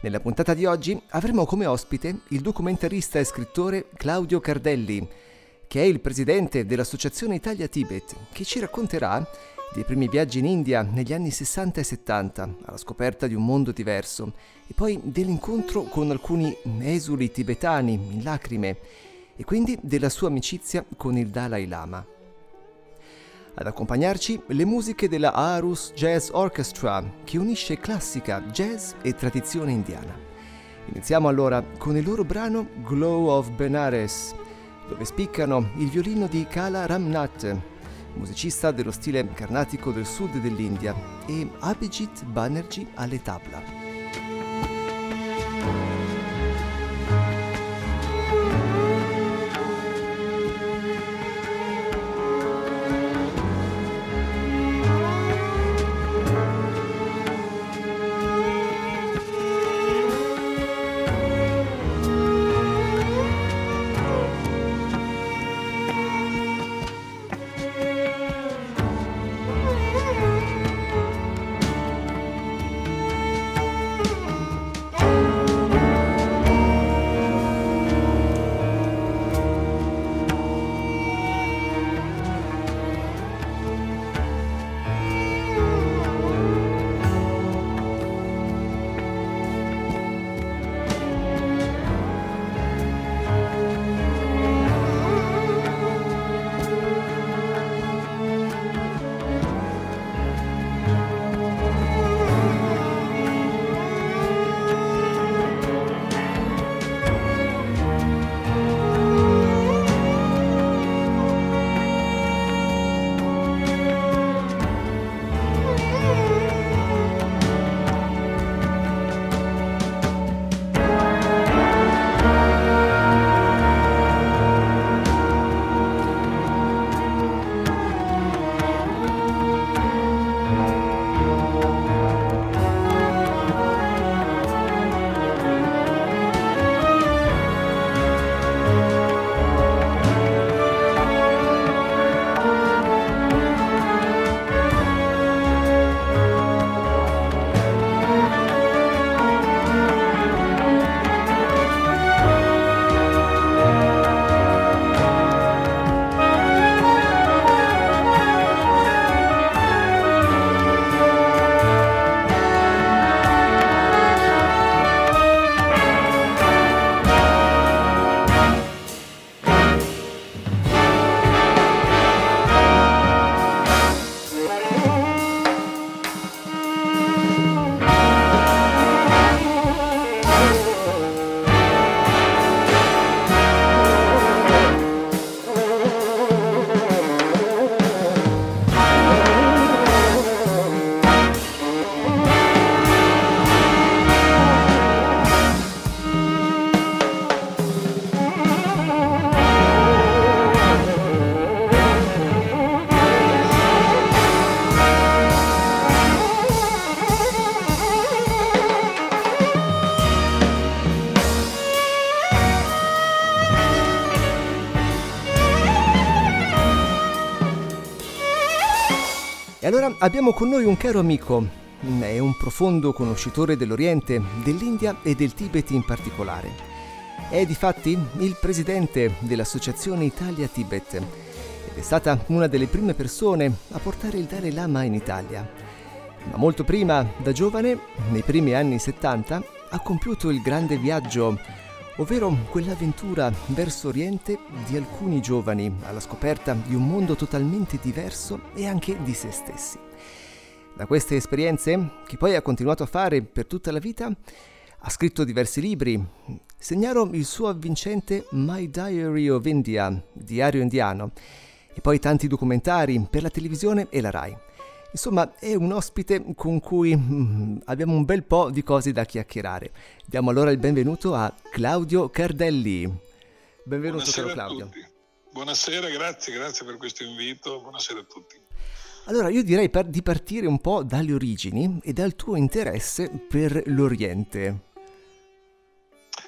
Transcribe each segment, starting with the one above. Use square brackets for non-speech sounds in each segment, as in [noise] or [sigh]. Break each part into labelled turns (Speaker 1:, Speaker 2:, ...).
Speaker 1: Nella puntata di oggi avremo come ospite il documentarista e scrittore Claudio Cardelli, che è il presidente dell'Associazione Italia-Tibet, che ci racconterà dei primi viaggi in India negli anni 60 e 70, alla scoperta di un mondo diverso, e poi dell'incontro con alcuni esuli tibetani in lacrime, e quindi della sua amicizia con il Dalai Lama. Ad accompagnarci le musiche della Arus Jazz Orchestra, che unisce classica, jazz e tradizione indiana. Iniziamo allora con il loro brano Glow of Benares, dove spiccano il violino di Kala Ramnath, musicista dello stile carnatico del sud dell'India, e Abhijit Banerjee alle tabla. Abbiamo con noi un caro amico, è un profondo conoscitore dell'Oriente, dell'India e del Tibet in particolare. È difatti il presidente dell'Associazione Italia-Tibet ed è stata una delle prime persone a portare il Dalai Lama in Italia. Ma molto prima, da giovane, nei primi anni 70, ha compiuto il grande viaggio ovvero quell'avventura verso Oriente di alcuni giovani alla scoperta di un mondo totalmente diverso e anche di se stessi. Da queste esperienze, che poi ha continuato a fare per tutta la vita, ha scritto diversi libri. Segnalo il suo avvincente My Diary of India, Diario indiano, e poi tanti documentari per la televisione e la RAI. Insomma, è un ospite con cui mm, abbiamo un bel po' di cose da chiacchierare. Diamo allora il benvenuto a Claudio Cardelli. Benvenuto,
Speaker 2: Buonasera
Speaker 1: caro Claudio.
Speaker 2: Buonasera, grazie, grazie per questo invito. Buonasera a tutti.
Speaker 1: Allora, io direi per, di partire un po' dalle origini e dal tuo interesse per l'Oriente.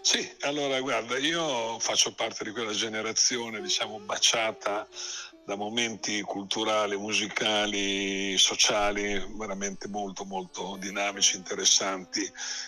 Speaker 2: Sì, allora guarda, io faccio parte di quella generazione, diciamo, baciata da momenti culturali, musicali, sociali veramente molto molto dinamici, interessanti,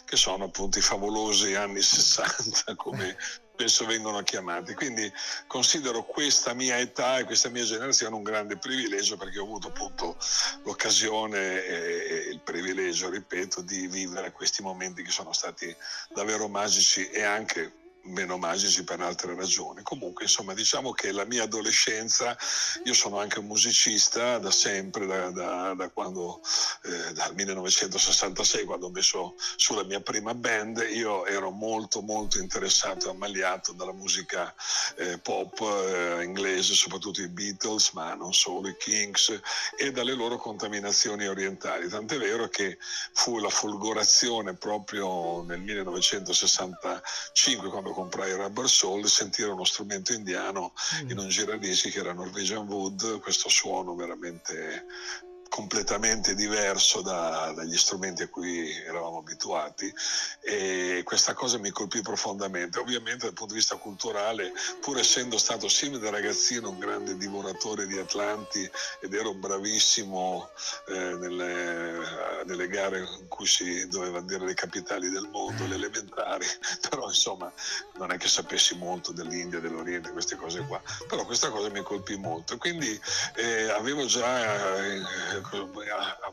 Speaker 2: che sono appunto i favolosi anni [laughs] 60 come spesso vengono chiamati. Quindi considero questa mia età e questa mia generazione un grande privilegio perché ho avuto appunto l'occasione e il privilegio, ripeto, di vivere questi momenti che sono stati davvero magici e anche meno magici per altre ragioni. Comunque, insomma, diciamo che la mia adolescenza, io sono anche un musicista da sempre, da, da, da quando, eh, dal 1966, quando ho messo sulla mia prima band, io ero molto, molto interessato e ammaliato dalla musica eh, pop eh, inglese, soprattutto i Beatles, ma non solo i Kings, e dalle loro contaminazioni orientali. Tant'è vero che fu la folgorazione proprio nel 1965, quando comprai il Rubber Soul, sentire uno strumento indiano mm. in un giradischi che era Norwegian Wood, questo suono veramente completamente diverso da, dagli strumenti a cui eravamo abituati e questa cosa mi colpì profondamente. Ovviamente dal punto di vista culturale, pur essendo stato sin da ragazzino un grande divoratore di Atlanti ed ero bravissimo eh, nelle, nelle, gare in cui si doveva dire le capitali del mondo, le elementari, [laughs] però insomma non è che sapessi molto dell'India, dell'Oriente, queste cose qua, però questa cosa mi colpì molto. Quindi eh, avevo già... Eh, ha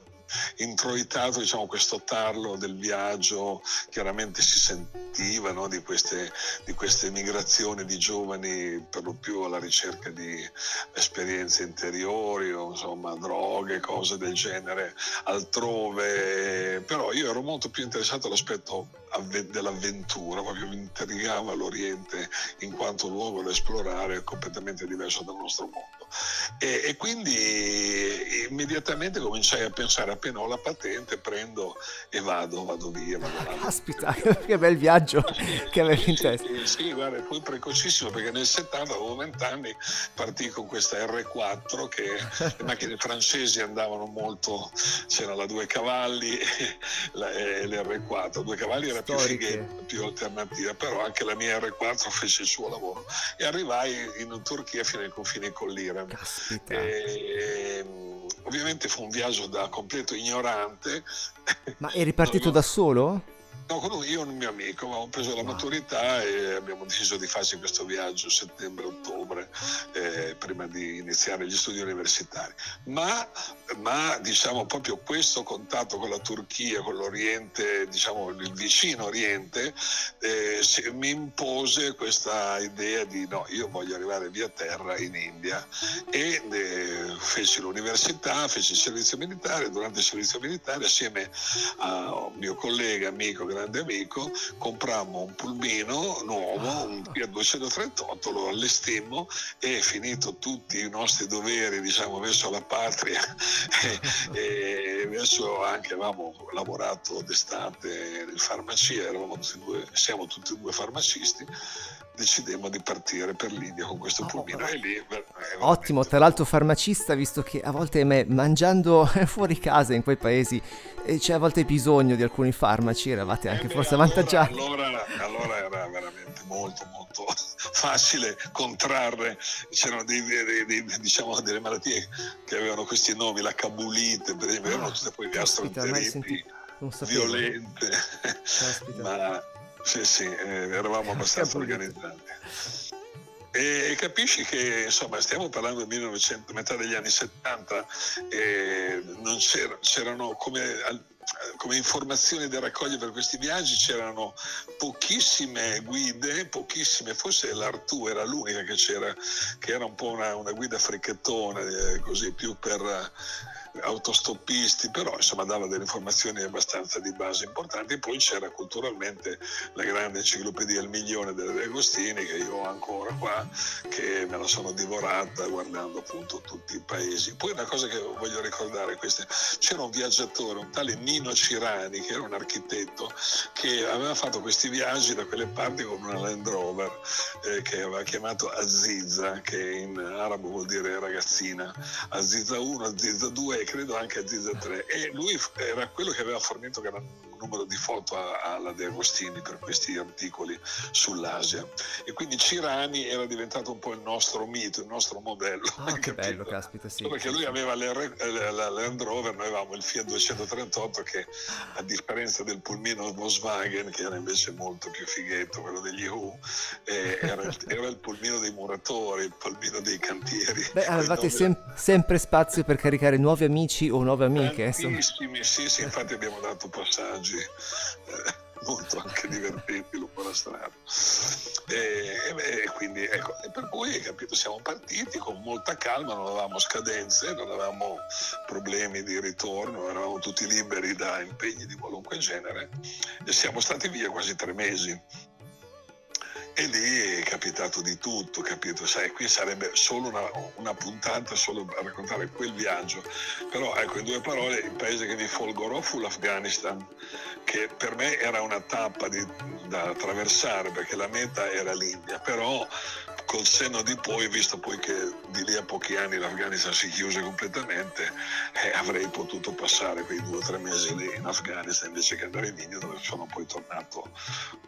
Speaker 2: introitato diciamo, questo tarlo del viaggio, chiaramente si sentiva no, di, queste, di queste migrazioni di giovani per lo più alla ricerca di esperienze interiori o insomma droghe, cose del genere altrove, però io ero molto più interessato all'aspetto dell'avventura, proprio mi intrigava l'Oriente in quanto luogo da esplorare completamente diverso dal nostro mondo. E, e, quindi immediatamente cominciai a pensare appena ho la patente prendo e vado, vado via. Vado
Speaker 1: ah, Caspita, [laughs] che bel viaggio [laughs] che avevi in testa.
Speaker 2: Sì, sì, guarda, poi precocissimo perché nel 70 avevo 20 anni, partì con questa R4 che le macchine [laughs] francesi andavano molto, c'era la due cavalli la, e l'R4, due cavalli era più fighetta, più alternativa, però anche la mia R4 fece il suo lavoro e arrivai in Turchia fino ai confini con l'Iran
Speaker 1: Caspita.
Speaker 2: E, ehm, ovviamente fu un viaggio da completo ignorante.
Speaker 1: Ma eri partito da solo?
Speaker 2: No, con lui, io e un mio amico avevamo preso la maturità e abbiamo deciso di farci questo viaggio settembre-ottobre eh, prima di iniziare gli studi universitari. Ma, ma, diciamo proprio questo contatto con la Turchia, con l'Oriente, diciamo il vicino Oriente, eh, mi impose questa idea di no, io voglio arrivare via terra in India e eh, feci l'università, feci il servizio militare, durante il servizio militare assieme a un mio collega, amico, grande amico, comprammo un pulmino nuovo, un Fiat 238, lo allestimmo e finito tutti i nostri doveri diciamo verso la patria e, [laughs] e verso anche avevamo lavorato d'estate in farmacia, eravamo tutti due, siamo tutti e due farmacisti decidemmo di partire per l'India con questo pulmino. Oh, lì,
Speaker 1: Ottimo, tra l'altro farmacista, visto che a volte me, mangiando [laughs] fuori casa in quei paesi c'è a volte bisogno di alcuni farmaci, eravate anche eh forse
Speaker 2: allora,
Speaker 1: avvantaggiati.
Speaker 2: Allora, allora, era veramente molto molto [laughs] facile contrarre, c'erano dei, dei, dei, diciamo, delle malattie che avevano questi nomi, la cabulite, per esempio, erano tutte poi gastroenteriti violente, [laughs] ma sì, sì, eh, eravamo abbastanza organizzati. E capisci che insomma stiamo parlando del 1900, metà degli anni 70 e non c'era, c'erano come come informazioni da raccogliere per questi viaggi c'erano pochissime guide, pochissime, forse l'Artù era l'unica che c'era, che era un po' una, una guida fricchettona, eh, così più per autostoppisti, però insomma dava delle informazioni abbastanza di base importanti. Poi c'era culturalmente la grande enciclopedia Il milione delle Agostini che io ho ancora qua, che me la sono divorata guardando appunto tutti i paesi. Poi una cosa che voglio ricordare, queste, c'era un viaggiatore, un tale Nino Cirani, che era un architetto, che aveva fatto questi viaggi da quelle parti con una Land Rover eh, che aveva chiamato Aziza, che in arabo vuol dire ragazzina, Aziza 1, Aziza 2 credo anche Aziza 3. E lui era quello che aveva fornito un numero di foto alla De Agostini per questi articoli sull'Asia. E quindi Cirani era diventato un po' il nostro mito, il nostro modello.
Speaker 1: Ah, che bello, caspita, sì.
Speaker 2: Perché lui aveva la Land Rover, noi avevamo il Fiat 238 che a differenza del pulmino Volkswagen, che era invece molto più fighetto, quello degli EU, eh, era, il, era, il, pulmino dei muratori, il pulmino dei cantieri.
Speaker 1: Beh, avevate sem- sempre spazio per caricare nuovi amici o nuove amiche.
Speaker 2: Tantissimi, sì, sì, infatti abbiamo dato passaggi eh, molto anche [laughs] divertenti lungo la strada. E, e, quindi ecco, e per cui capito, siamo partiti con molta calma, non avevamo scadenze, non avevamo problemi di ritorno, eravamo tutti liberi da impegni di qualunque genere e siamo stati via quasi tre mesi e lì è capitato di tutto, capito? Sai, qui sarebbe solo una, una, puntata solo a raccontare quel viaggio, però ecco, in due parole, il paese che mi folgorò fu l'Afghanistan, che per me era una tappa di, da attraversare perché la meta era l'India, però col senno di poi, visto poi che di lì a pochi anni l'Afghanistan si chiuse completamente, eh, avrei potuto passare quei due o tre mesi lì in Afghanistan invece che andare in India dove sono poi tornato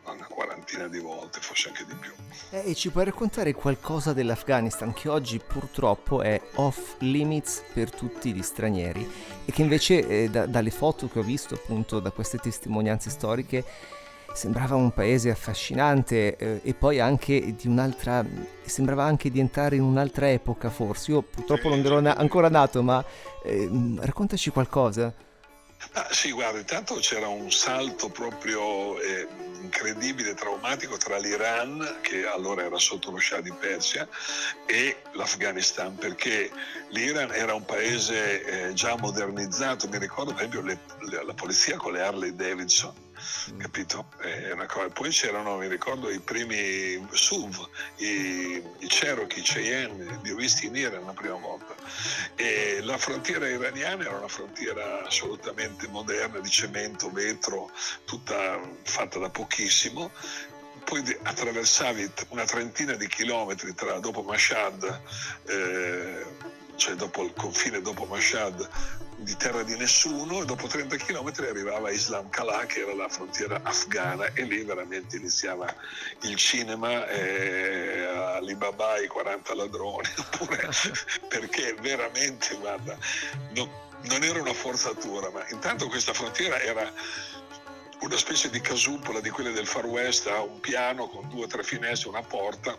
Speaker 2: una quarantina di volte, forse anche di più.
Speaker 1: Eh, e ci puoi raccontare qualcosa dell'Afghanistan che oggi purtroppo è off limits per tutti gli stranieri e che invece eh, da, dalle foto che ho visto appunto da queste testimonianze storiche sembrava un paese affascinante eh, e poi anche di un'altra sembrava anche di entrare in un'altra epoca forse. Io purtroppo non ero na- ancora nato ma eh, raccontaci qualcosa.
Speaker 2: Ah, sì guarda intanto c'era un salto proprio eh, incredibile traumatico tra l'Iran che allora era sotto lo Shah di Persia e l'Afghanistan perché l'Iran era un paese eh, già modernizzato. Mi ricordo per esempio le, le, la polizia con le Harley Davidson capito? Poi c'erano, mi ricordo, i primi SUV, i, i Cherokee, i Cheyenne, li ho visti in Iran la prima volta. E la frontiera iraniana era una frontiera assolutamente moderna, di cemento, vetro, tutta fatta da pochissimo, poi attraversavi una trentina di chilometri tra, dopo Mashhad, eh, cioè dopo il confine dopo Mashhad, di terra di nessuno e dopo 30 km arrivava a Islam Kala che era la frontiera afghana e lì veramente iniziava il cinema eh, Alibaba i 40 ladroni [laughs] oppure perché veramente guarda no, non era una forzatura ma intanto questa frontiera era una specie di casupola di quelle del Far West a un piano con due o tre finestre, una porta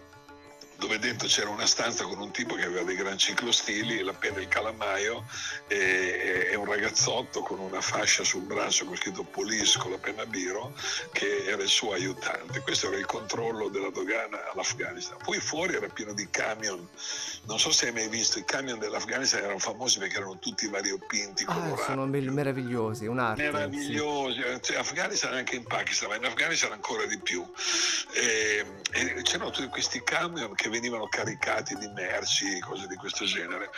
Speaker 2: dove dentro c'era una stanza con un tipo che aveva dei gran ciclostili, la penna e il calamaio e, e, un ragazzotto con una fascia sul braccio con scritto Police con la penna biro che era il suo aiutante. Questo era il controllo della dogana all'Afghanistan. Poi fuori era pieno di camion, non so se hai mai visto, i camion dell'Afghanistan erano famosi perché erano tutti variopinti, colorati.
Speaker 1: Ah, sono meravigliosi, un'arte.
Speaker 2: Meravigliosi, sì. cioè, Afghanistan anche in Pakistan, ma in Afghanistan ancora di più. E, e c'erano tutti questi camion che venivano caricati di merci, cose di questo genere.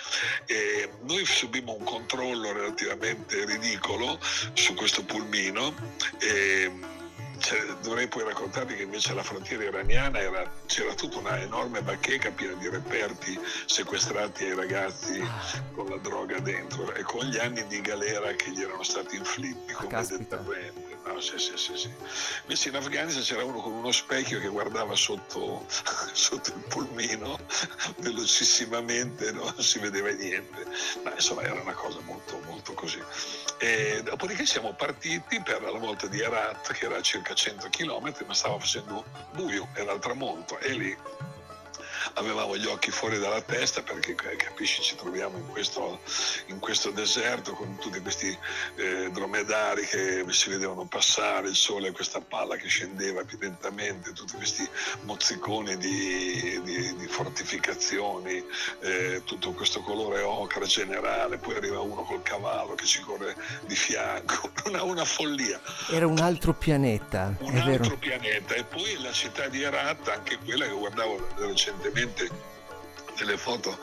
Speaker 2: E noi subimmo un controllo relativamente ridicolo su questo pulmino. E, cioè, dovrei poi raccontarvi che invece alla frontiera iraniana era, c'era tutta una enorme bacheca piena di reperti sequestrati ai ragazzi con la droga dentro e con gli anni di galera che gli erano stati inflitti come deterrente. No, sì, sì, sì, sì. Invece in Afghanistan c'era uno con uno specchio che guardava sotto, [laughs] sotto il pulmino velocissimamente, non si vedeva niente. Ma insomma era una cosa molto, molto così. E dopodiché siamo partiti per la volta di Herat, che era a circa 100 km, ma stava facendo buio, era al tramonto, e lì avevamo gli occhi fuori dalla testa perché eh, capisci ci troviamo in questo, in questo deserto con tutti questi eh, dromedari che si vedevano passare, il sole, questa palla che scendeva più lentamente, tutti questi mozziconi di, di, di fortificazioni, eh, tutto questo colore ocra generale, poi arriva uno col cavallo che ci corre di fianco, [laughs] una, una follia.
Speaker 1: Era un altro pianeta,
Speaker 2: Un altro
Speaker 1: vero.
Speaker 2: pianeta. E poi la città di Herat, anche quella che guardavo recentemente nelle foto,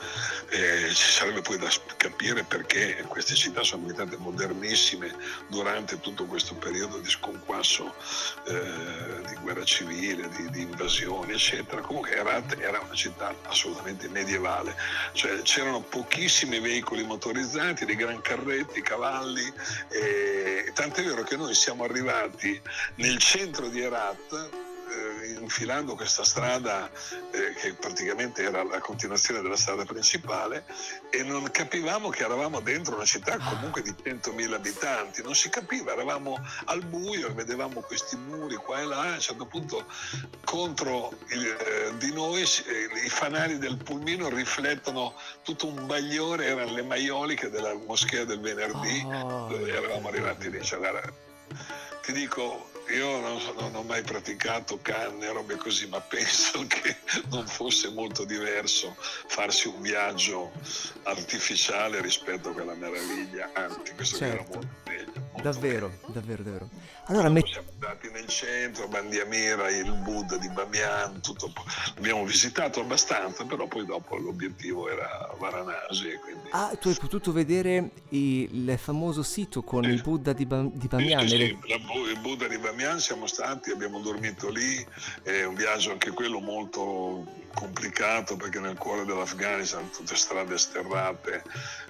Speaker 2: eh, ci sarebbe poi da capire perché queste città sono diventate modernissime durante tutto questo periodo di sconquasso eh, di guerra civile, di, di invasioni, eccetera. Comunque Herat era una città assolutamente medievale, cioè c'erano pochissimi veicoli motorizzati, dei gran carretti, cavalli, e tant'è vero che noi siamo arrivati nel centro di Herat eh, infilando questa strada eh, che praticamente era la continuazione della strada principale e non capivamo che eravamo dentro una città comunque di 100.000 abitanti, non si capiva, eravamo al buio e vedevamo questi muri qua e là, a un certo punto contro eh, di noi eh, i fanali del pulmino riflettono tutto un bagliore, erano le maioliche della moschea del venerdì,
Speaker 1: Oh,
Speaker 2: dove eravamo arrivati lì. Cioè, guarda, ti dico, io non, non ho mai praticato canne, robe così, ma penso [laughs] che non fosse molto diverso farsi un viaggio artificiale rispetto a quella meraviglia, anzi, questo che era
Speaker 1: Certo.
Speaker 2: molto meglio.
Speaker 1: Davvero, davvero, davvero. Allora, met-
Speaker 2: siamo andati nel centro, Bandiamira, il Buddha di Bamiyan, tutto, abbiamo visitato abbastanza, però poi dopo l'obiettivo era Varanasi quindi...
Speaker 1: ah, tu hai potuto vedere il famoso sito con
Speaker 2: Sì.
Speaker 1: il Buddha di, Ba- di
Speaker 2: Sì,
Speaker 1: Bamiyan?
Speaker 2: sì,
Speaker 1: le-
Speaker 2: sì, la Bu- il Buddha di Bamiyan siamo stati, abbiamo dormito lì, è un viaggio anche quello molto complicato perché nel cuore dell'Afghanistan tutte strade sterrate,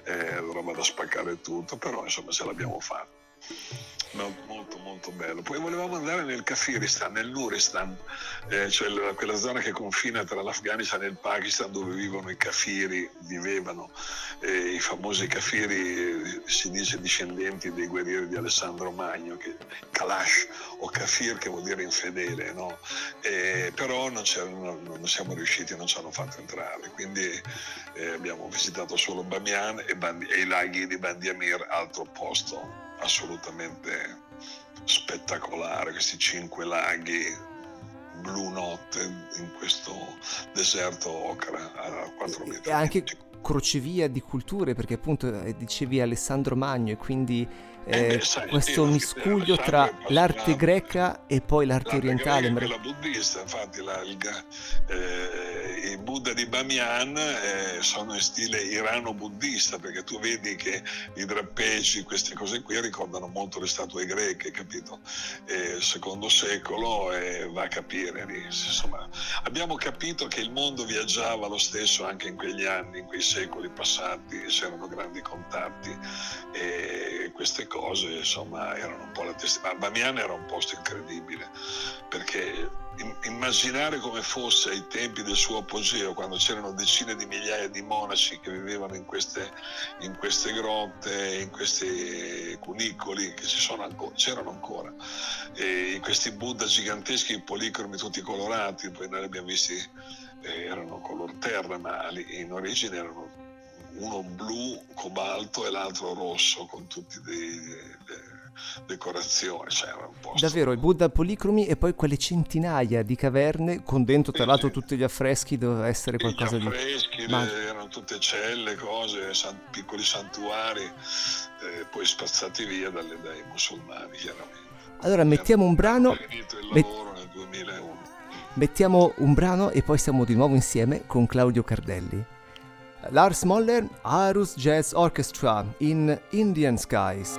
Speaker 2: eh, roba da spaccare tutto, però insomma ce l'abbiamo fatta. No, molto molto bello. Poi volevamo andare nel Kafiristan, nel Nuristan, eh, cioè la- quella zona che confina tra l'Afghanistan e il Pakistan dove vivono i kafiri, vivevano eh, i famosi kafiri, eh, si dice discendenti dei guerrieri di Alessandro Magno, che, Kalash o kafir che vuol dire infedele, no? Eh, però non, c'erano- non siamo riusciti, non ci hanno fatto entrare, quindi eh, abbiamo visitato solo Bamiyan e, Bandi- e i laghi di Bandiamir, altro posto assolutamente spettacolare, questi cinque laghi blu notte in questo deserto ocra a 4 metri.
Speaker 1: E anche crocevia di culture, perché appunto eh, dicevi Alessandro Magno e quindi
Speaker 2: Eh
Speaker 1: eh, questo miscuglio tra l'arte greca e poi l'arte orientale.
Speaker 2: greca quella buddista, infatti la- il, eh, i Buddha di Bamiyan eh, sono in stile irano-buddista perché tu vedi che i drappeggi, queste cose qui ricordano molto le statue greche, capito? Eh, secondo secolo e va a capire lì. Insomma, abbiamo capito che il mondo viaggiava lo stesso anche in quegli anni, in quei secoli passati, c'erano grandi contatti e queste cose insomma erano un po' la testimonianza. Bamiyan era un posto incredibile perché im- immaginare come fosse ai tempi del suo apogeo quando c'erano decine di migliaia di monaci che vivevano in queste, in queste grotte, in questi cunicoli che ancora, c'erano ancora e questi Buddha giganteschi policromi tutti colorati, poi noi li abbiamo visti, eh, erano color terra, ma in origine erano uno blu cobalto e l'altro rosso con tutte le decorazioni, cioè era un posto.
Speaker 1: Davvero, i Buddha policromi e poi quelle centinaia di caverne con dentro tra l'altro tutti gli affreschi doveva essere
Speaker 2: Gli
Speaker 1: qualcosa di...
Speaker 2: affreschi,
Speaker 1: Ma-
Speaker 2: le- erano tutte celle, cose, san- piccoli santuari, eh, poi spazzati via dalle- dai musulmani, chiaramente.
Speaker 1: Allora mettiamo un brano,
Speaker 2: Hanno finito il
Speaker 1: met-
Speaker 2: lavoro nel 2001.
Speaker 1: mettiamo un brano e poi siamo di nuovo insieme con Claudio Cardelli. Lars Moller, Arus Jazz Orchestra in Indian Skies.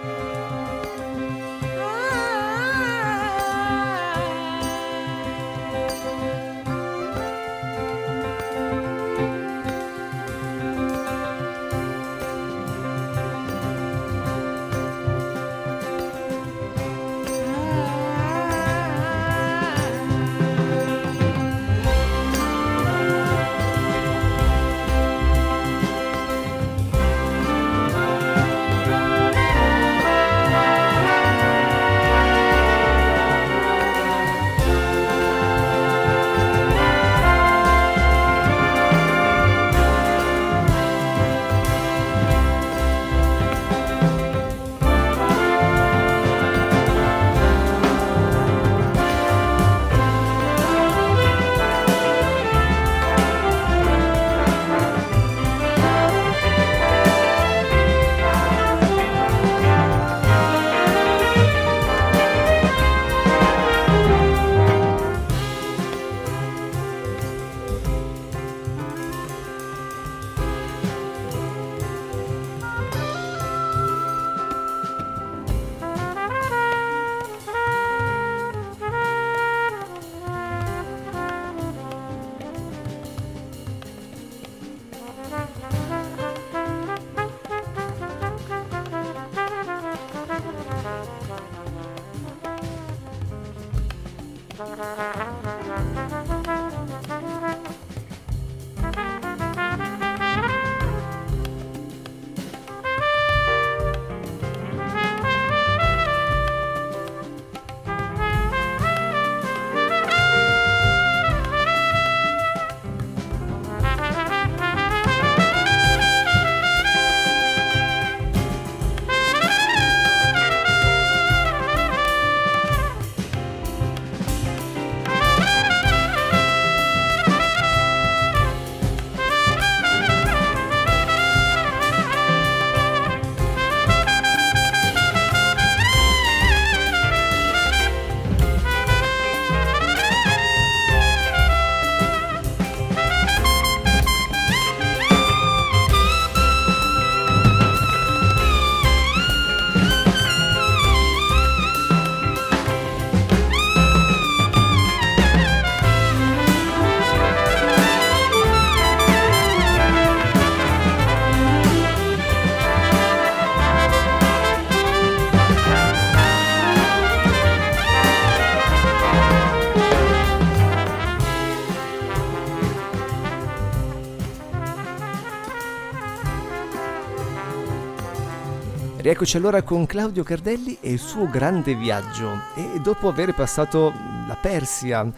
Speaker 1: Rieccoci allora con Claudio Cardelli e il suo grande viaggio. E dopo aver passato la Persia,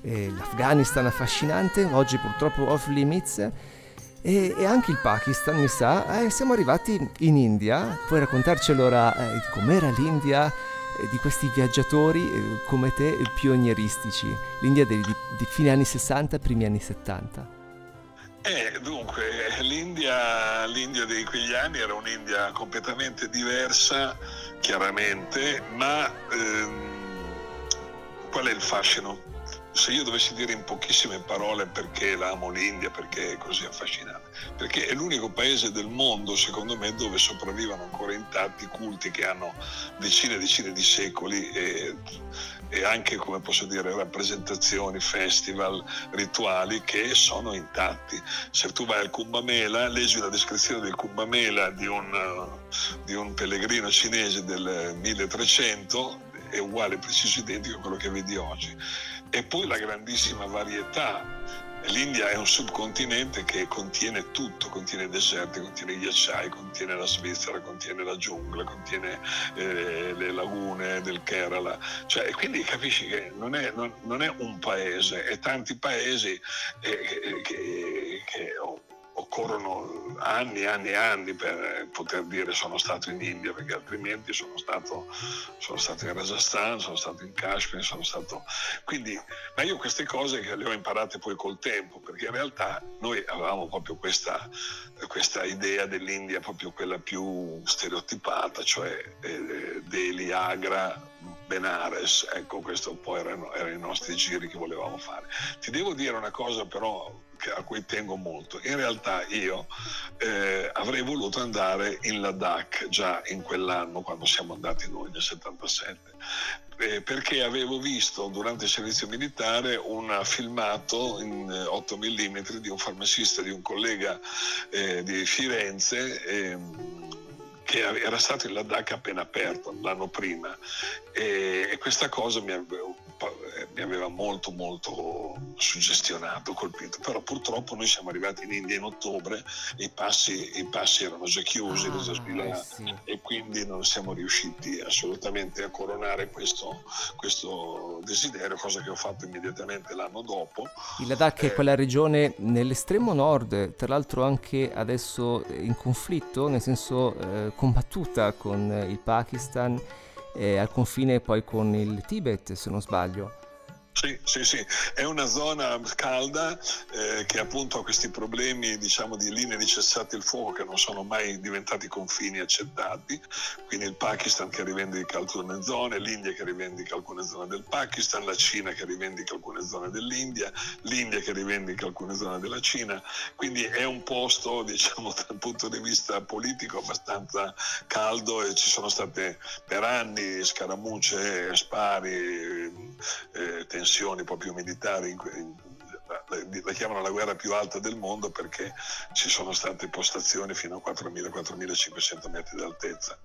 Speaker 1: eh, l'Afghanistan affascinante, oggi purtroppo off limits e, e anche il Pakistan mi sa, eh, siamo arrivati in India, puoi raccontarci allora eh, com'era l'India eh, di questi viaggiatori eh, come te pionieristici, l'India di, di fine anni 60, primi anni 70?
Speaker 2: Eh, dunque, l'India, l'India di quegli anni era un'India completamente diversa, chiaramente, ma ehm, qual è il fascino? Se io dovessi dire in pochissime parole perché la amo l'India, perché è così affascinante, perché è l'unico paese del mondo, secondo me, dove sopravvivono ancora intatti culti che hanno decine e decine di secoli e e anche, come posso dire, rappresentazioni, festival, rituali che sono intatti. Se tu vai al Kumbh Mela, leggi una descrizione del Kumbh Mela di di un pellegrino cinese del 1300, è uguale, preciso, identico a quello che vedi oggi. E poi la grandissima varietà L'India è un subcontinente che contiene tutto, contiene deserti, contiene ghiacciai, contiene la Svizzera, contiene la giungla, contiene eh, le lagune del Kerala. Cioè, quindi capisci che non è, non, non è un paese, è tanti paesi eh, che, che occorrono anni e anni e anni per poter dire sono stato in India, perché altrimenti sono stato, sono stato in Rajasthan, sono stato in Kashmir, sono stato... Quindi, ma io queste cose le ho imparate poi col tempo, perché in realtà noi avevamo proprio questa, questa idea dell'India, proprio quella più stereotipata, cioè eh, Delhi, Agra, Benares, ecco questo poi erano, erano, i nostri giri che volevamo fare. Ti devo dire una cosa però a cui tengo molto, in realtà io eh, avrei voluto andare in Ladakh già in quell'anno quando siamo andati noi nel 77, eh, perché avevo visto durante il servizio militare un filmato in 8 mm di un farmacista, di un collega eh, di Firenze ehm, che era stato il Ladakh appena aperto l'anno prima e, questa cosa mi aveva eh, mi aveva molto molto suggestionato, colpito, però purtroppo noi siamo arrivati in India in ottobre e i passi, i passi erano già chiusi ah, eh sì. e quindi non siamo riusciti assolutamente a coronare questo, questo, desiderio, cosa che ho fatto immediatamente l'anno dopo.
Speaker 1: Il Ladakh eh, è quella regione nell'estremo nord, tra l'altro anche adesso in conflitto, nel senso eh, combattuta con il Pakistan eh, al confine poi con il Tibet, se non sbaglio.
Speaker 2: Sì, sì, sì, è una zona calda eh, che appunto ha questi problemi diciamo, di linee di cessate il fuoco che non sono mai diventati confini accettati, quindi il Pakistan che rivendica alcune zone, l'India che rivendica alcune zone del Pakistan, la Cina che rivendica alcune zone dell'India, l'India che rivendica alcune zone della Cina, quindi è un posto diciamo [laughs] dal punto di vista politico abbastanza caldo e ci sono state per anni scaramucce, spari, eh, tensioni proprio militari in, in, la chiamano la guerra più alta del mondo perché ci sono state postazioni fino a 4.000-4.500 metri d'altezza.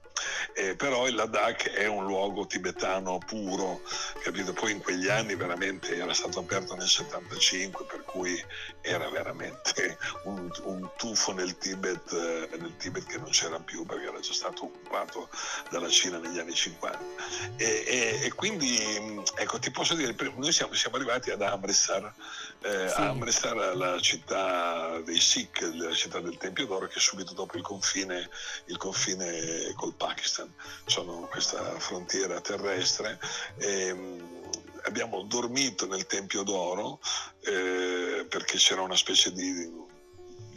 Speaker 2: Eh, però il Ladakh è un luogo tibetano puro, capito? Poi in quegli anni veramente era stato aperto nel 75, per cui era veramente un, un tuffo nel Tibet, eh, nel Tibet, che non c'era più perché era già stato occupato dalla Cina negli anni 50. E, e, e quindi, ecco, ti posso dire, noi siamo, siamo arrivati ad Amritsar, eh, sì. Amritsar, la città dei Sikh, la città del Tempio d'Oro, che è subito dopo il confine, il confine col Pakistan, sono questa frontiera terrestre. E, mm, abbiamo dormito nel Tempio d'Oro eh, perché c'era una specie di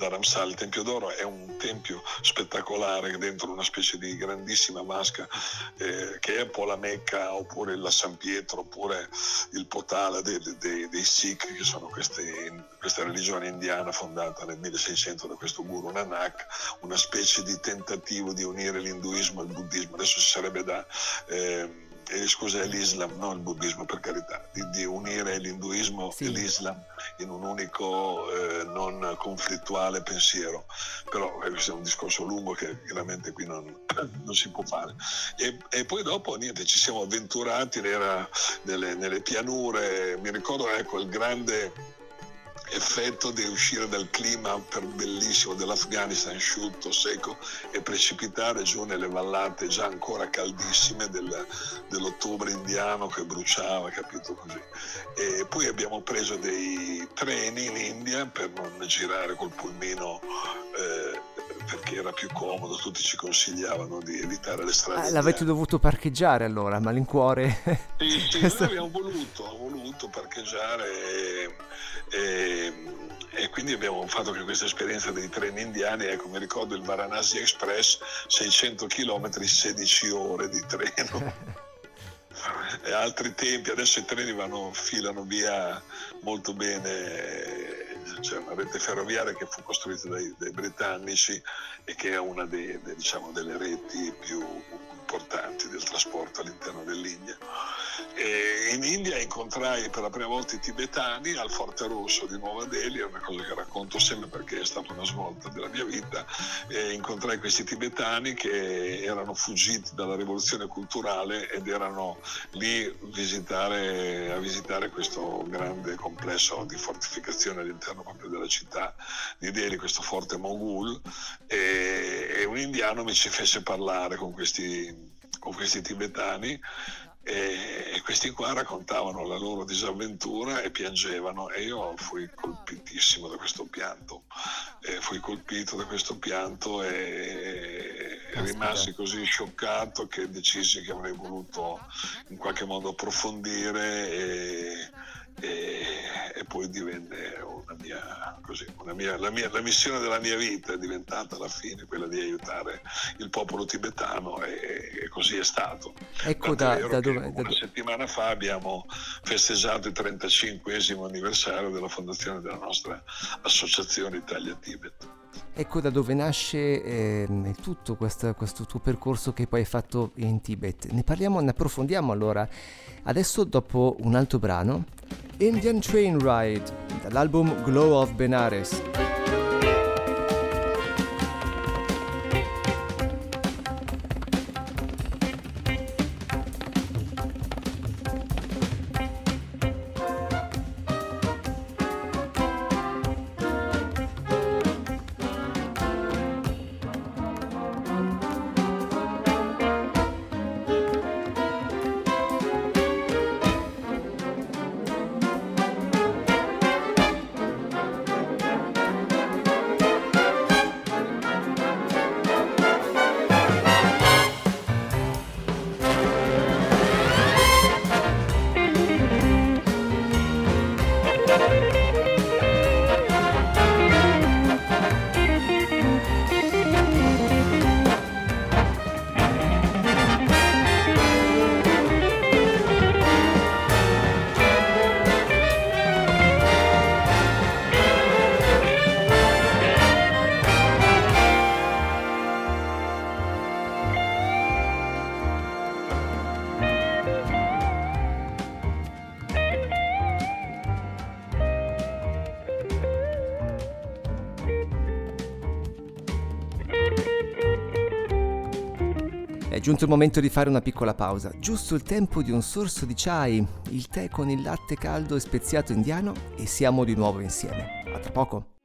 Speaker 2: Dharamsala, il Tempio d'Oro è un tempio spettacolare dentro una specie di grandissima masca eh, che è un po' la Mecca oppure la San Pietro oppure il Potala dei, dei, dei Sikh che sono queste, questa religione indiana fondata nel 1600 da questo guru Nanak, una specie di tentativo di unire l'induismo al buddismo. Adesso ci sarebbe da... Eh, eh, scusa, l'Islam, non il buddismo per carità, di, di unire l'induismo sì. e l'Islam in un unico eh, non conflittuale pensiero. Però eh, questo è un discorso lungo che chiaramente qui non, [clears throat] non si può fare. E, e, poi dopo niente, ci siamo avventurati nelle, nelle pianure, mi ricordo ecco il grande effetto di uscire dal clima per bellissimo dell'Afghanistan asciutto, secco e precipitare giù nelle vallate già ancora caldissime del, dell'ottobre indiano che bruciava, capito così. E poi abbiamo preso dei treni in India per non girare col pulmino. Eh, perché era più comodo, tutti ci consigliavano di evitare le strade.
Speaker 1: Ah, l'avete dovuto parcheggiare allora, malincuore?
Speaker 2: Sì, sì noi [laughs] abbiamo voluto, voluto parcheggiare e, e, e, quindi abbiamo fatto anche questa esperienza dei treni indiani, ecco mi ricordo il Varanasi Express, 600 km, 16 ore di treno. [laughs] e altri tempi, adesso i treni vanno, filano via molto bene c'è una rete ferroviaria che fu costruita dai, dai britannici e che è una dei, dei, diciamo, delle reti più importanti del trasporto all'interno dell'India. E in India incontrai per la prima volta i tibetani al Forte Rosso di Nuova Delhi, è una cosa che racconto sempre perché è stata una svolta della mia vita, e incontrai questi tibetani che erano fuggiti dalla rivoluzione culturale ed erano lì visitare, a visitare questo grande complesso di fortificazione all'interno proprio della città di Delhi, questo forte Moghul, e, e un indiano mi ci fece parlare con questi con questi tibetani e, questi qua raccontavano la loro disavventura e piangevano e io fui colpitissimo da questo pianto, e fui colpito da questo pianto e, e rimasi così scioccato che decisi che avrei voluto in qualche modo approfondire e, e, e poi divenne una mia, così, una mia, la, mia, la, missione della mia vita è diventata alla fine quella di aiutare il popolo tibetano e, e così è stato.
Speaker 1: Ecco da, da dove,
Speaker 2: una
Speaker 1: da
Speaker 2: settimana fa abbiamo festeggiato il 35 anniversario della fondazione della nostra associazione Italia Tibet.
Speaker 1: Ecco da dove nasce eh, tutto questo, questo, tuo percorso che poi hai fatto in Tibet. Ne parliamo, ne approfondiamo allora. Adesso dopo un altro brano, Indian Train Ride, dall'album Glow of Benares. Giunto il momento di fare una piccola pausa, giusto il tempo di un sorso di chai, il tè con il latte caldo e speziato indiano e siamo di nuovo insieme. A tra poco.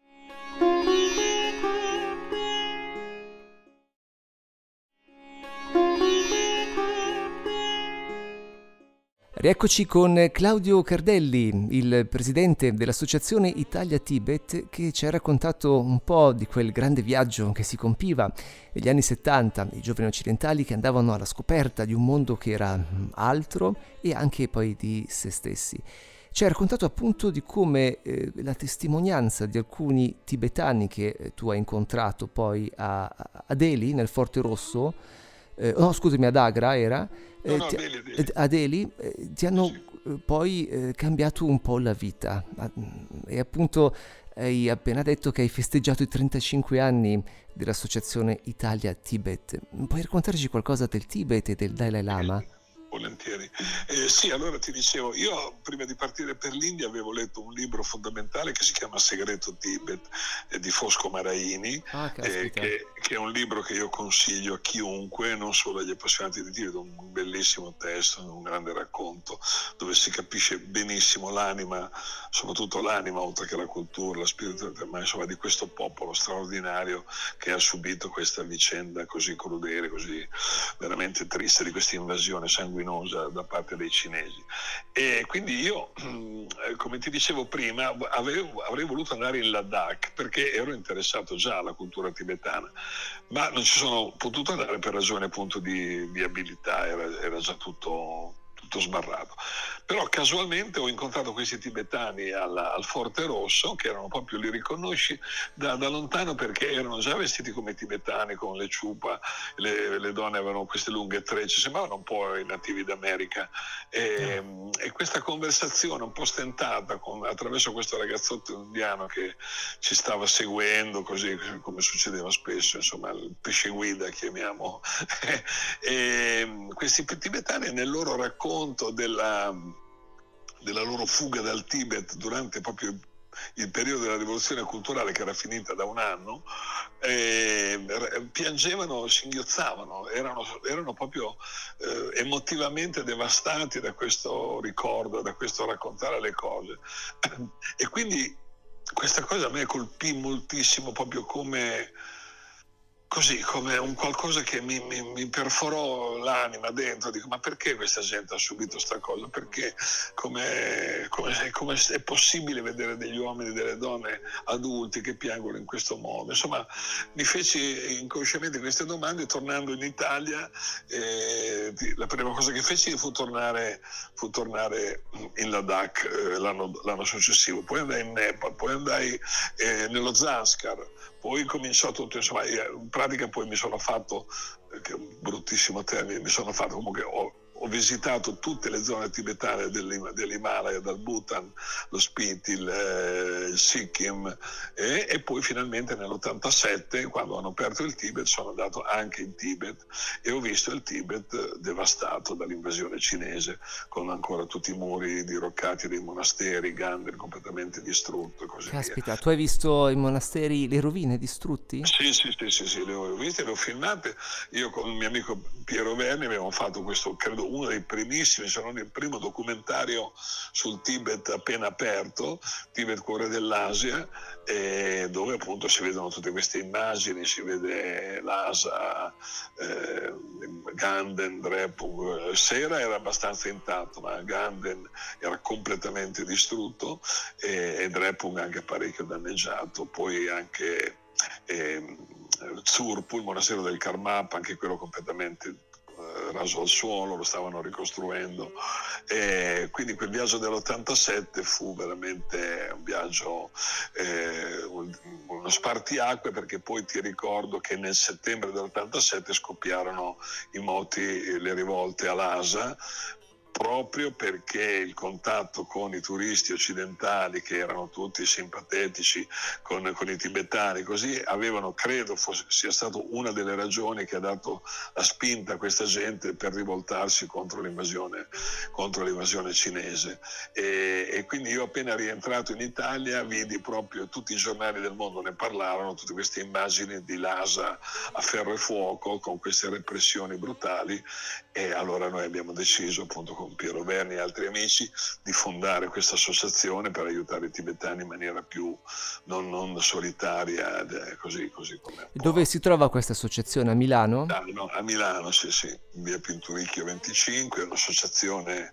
Speaker 1: Rieccoci con Claudio Cardelli, il presidente dell'associazione Italia Tibet, che ci ha raccontato un po' di quel grande viaggio che si compiva negli anni 70, i giovani occidentali che andavano alla scoperta di un mondo che era altro e anche poi di se stessi. Ci ha raccontato appunto di come eh, la testimonianza di alcuni tibetani che eh, tu hai incontrato poi a, a Delhi, nel Forte Rosso, eh, no scusami ad Agra era,
Speaker 2: eh, no, no,
Speaker 1: ti,
Speaker 2: Delhi, Delhi.
Speaker 1: eh, a Delhi eh, ti hanno eh, poi eh, cambiato un po' la vita Ah, e appunto hai appena detto che hai festeggiato i 35 anni dell'associazione Italia Tibet. Puoi raccontarci qualcosa del Tibet e del Dalai Lama?
Speaker 2: Volentieri. Eh, sì, allora ti dicevo, io prima di partire per l'India avevo letto un libro fondamentale che si chiama Segreto Tibet eh, di Fosco Maraini,
Speaker 1: Ah,
Speaker 2: eh, che, che è un libro che io consiglio a chiunque, non solo agli appassionati di Tibet, un bellissimo testo, un grande racconto, dove si capisce benissimo l'anima, soprattutto l'anima, oltre che la cultura, la spiritualità, ma insomma di questo popolo straordinario che ha subito questa vicenda così crudele, così veramente triste, di questa invasione sanguinosa da parte dei cinesi. E quindi io, [clears throat] come ti dicevo prima, avevo, avrei voluto andare in Ladakh perché ero interessato già alla cultura tibetana, ma non ci sono potuto andare per ragioni appunto di viabilità, era, era già tutto tutto sbarrato. Però casualmente ho incontrato questi tibetani alla, al Forte Rosso, che erano proprio, li riconosci da, da, lontano perché erano già vestiti come tibetani, con le ciupa, le, le donne avevano queste lunghe trecce, sembravano un po' i nativi d'America. E, mm. e questa conversazione un po' stentata con, attraverso questo ragazzotto indiano che ci stava seguendo, così come succedeva spesso, insomma, il pesce guida chiamiamo. [laughs] e, questi tibetani nel loro racconto della della loro fuga dal Tibet durante proprio il periodo della rivoluzione culturale che era finita da un anno, eh, piangevano, singhiozzavano, erano, erano proprio eh, emotivamente devastati da questo ricordo, da questo raccontare le cose. E quindi questa cosa a me colpì moltissimo proprio come così come un qualcosa che mi, mi, mi, perforò l'anima dentro, dico ma perché questa gente ha subito questa cosa? Perché come, è possibile vedere degli uomini e delle donne adulti che piangono in questo modo? Insomma, mi feci inconsciamente queste domande tornando in Italia, eh, la prima cosa che feci fu tornare, fu tornare in Ladakh eh, l'anno, l'anno, successivo, poi andai in Nepal, poi andai eh, nello Zanskar, poi cominciò tutto, insomma, in pratica poi mi sono fatto, che è un bruttissimo termine, mi sono fatto comunque, ho, ho visitato tutte le zone tibetane dell'Himalaya, dal Bhutan, lo Spiti, il, eh, il Sikkim e, e, poi finalmente nell'87 quando hanno aperto il Tibet sono andato anche in Tibet e ho visto il Tibet devastato dall'invasione cinese con ancora tutti i muri diroccati dei monasteri, Gandhi completamente distrutto e così
Speaker 1: Caspita,
Speaker 2: via.
Speaker 1: tu hai visto i monasteri, le rovine distrutti?
Speaker 2: Sì, sì, sì, sì, sì le ho viste, le ho filmate. Io con il mio amico Piero Verni abbiamo fatto questo, credo, uno dei primissimi, se non il primo documentario sul Tibet appena aperto, Tibet Cuore dell'Asia, dove appunto si vedono tutte queste immagini, si vede Lhasa, eh, Ganden, Drepung. Sera era abbastanza intatto, ma Ganden era completamente distrutto e, e Drepung anche parecchio danneggiato. Poi anche eh, Zurpu, il monastero del Karmapa, anche quello completamente eh, raso al suolo, lo stavano ricostruendo. E quindi quel viaggio dell'87 fu veramente un viaggio, eh, uno spartiacque perché poi ti ricordo che nel settembre dell'87 scoppiarono i moti, le rivolte a Lhasa, proprio perché il contatto con i turisti occidentali, che erano tutti simpatetici con, con i tibetani, così avevano, credo fosse, sia stata una delle ragioni che ha dato la spinta a questa gente per rivoltarsi contro l'invasione, contro l'invasione cinese. E, e, quindi io appena rientrato in Italia vidi proprio tutti i giornali del mondo ne parlavano, tutte queste immagini di Lhasa a ferro e fuoco con queste repressioni brutali e allora noi abbiamo deciso appunto con Piero Verni e altri amici di fondare questa associazione per aiutare i tibetani in maniera più non, non solitaria, così, così come...
Speaker 1: Dove si trova questa associazione? A Milano?
Speaker 2: Ah, no, a Milano, sì, sì, in via Pinturicchio 25, è un'associazione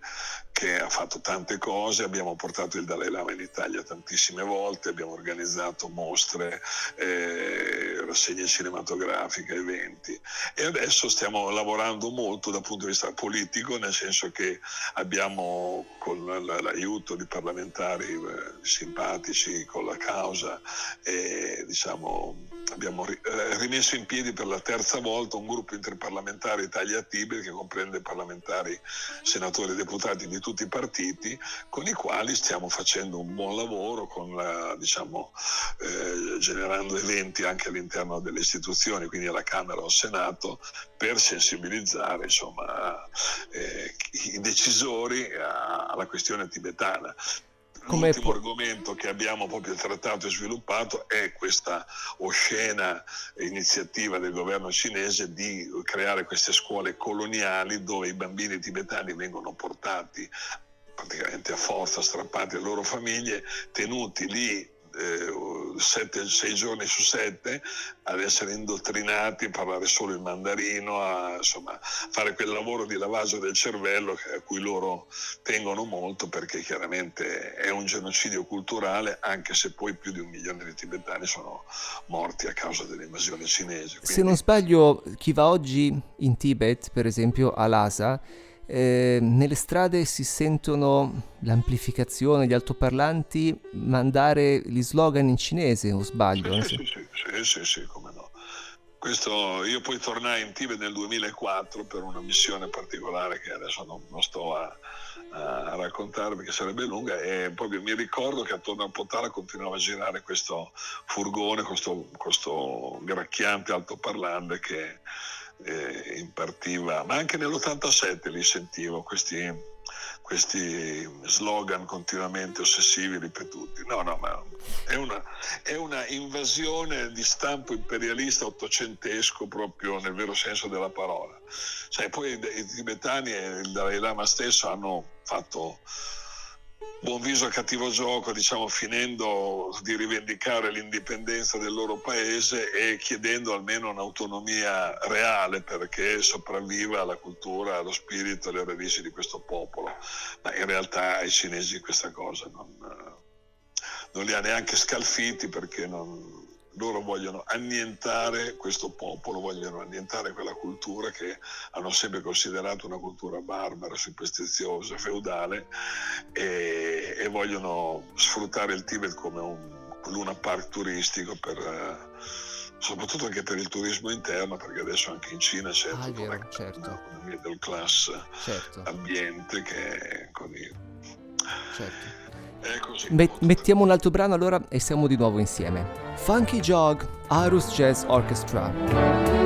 Speaker 2: che ha fatto tante cose, abbiamo portato il Dalai Lama in Italia tantissime volte, abbiamo organizzato mostre, eh, rassegne cinematografiche, eventi. E adesso stiamo lavorando molto dal punto di vista politico, nel senso che abbiamo con l'aiuto di parlamentari eh, simpatici con la causa e diciamo abbiamo eh, rimesso in piedi per la terza volta un gruppo interparlamentare Italia-Tibet che comprende parlamentari, senatori e deputati di tutti i partiti con i quali stiamo facendo un buon lavoro la, diciamo, eh, generando eventi anche all'interno delle istituzioni, quindi alla Camera o al Senato, per sensibilizzare insomma, eh, i decisori alla questione tibetana
Speaker 1: come
Speaker 2: l'ultimo
Speaker 1: può-
Speaker 2: argomento che abbiamo proprio trattato e sviluppato è questa oscena iniziativa del governo cinese di creare queste scuole coloniali dove i bambini tibetani vengono portati praticamente a forza, strappati alle loro famiglie, tenuti lì sette, sei giorni su sette ad essere indottrinati a parlare solo il mandarino, a insomma, fare quel lavoro di lavaggio del cervello a cui loro tengono molto perché chiaramente è un genocidio culturale anche se poi più di un milione di tibetani sono morti a causa dell'invasione cinese.
Speaker 1: Se non sbaglio, chi va oggi in Tibet, per esempio a Lhasa, eh, nelle strade si sentono l'amplificazione, gli altoparlanti mandare gli slogan in cinese, o sbaglio?
Speaker 2: Sì, sì, sì, sì, sì, come no. Questo, io poi tornai in Tibet nel 2004 per una missione particolare che adesso non, non sto a, a raccontare perché sarebbe lunga e proprio mi ricordo che attorno a Potala continuava a girare questo furgone, questo, questo gracchiante altoparlante che eh, impartiva, ma anche nell'87 li sentivo questi, questi slogan continuamente ossessivi ripetuti. No, no, ma è una, è una invasione di stampo imperialista ottocentesco proprio nel vero senso della parola. Sai, poi i tibetani e il Dalai Lama stesso hanno fatto buon viso a cattivo gioco, diciamo, finendo di rivendicare l'indipendenza del loro paese e chiedendo almeno un'autonomia reale perché sopravviva la cultura, lo spirito e le radici di questo popolo. Ma in realtà ai cinesi questa cosa non, non li ha neanche scalfiti perché non, loro vogliono annientare questo popolo, vogliono annientare quella cultura che hanno sempre considerato una cultura barbara, superstiziosa, feudale e, e vogliono sfruttare il Tibet come un luna park turistico per, eh, soprattutto anche per il turismo interno perché adesso anche in Cina c'è
Speaker 1: Ah,
Speaker 2: tutta
Speaker 1: vero,
Speaker 2: una,
Speaker 1: certo.
Speaker 2: una middle class
Speaker 1: Certo,
Speaker 2: ambiente che è così.
Speaker 1: certo.
Speaker 2: È così.
Speaker 1: Me- mettiamo un altro brano allora e siamo di nuovo insieme. Funky Jog, Arus Jazz Orchestra.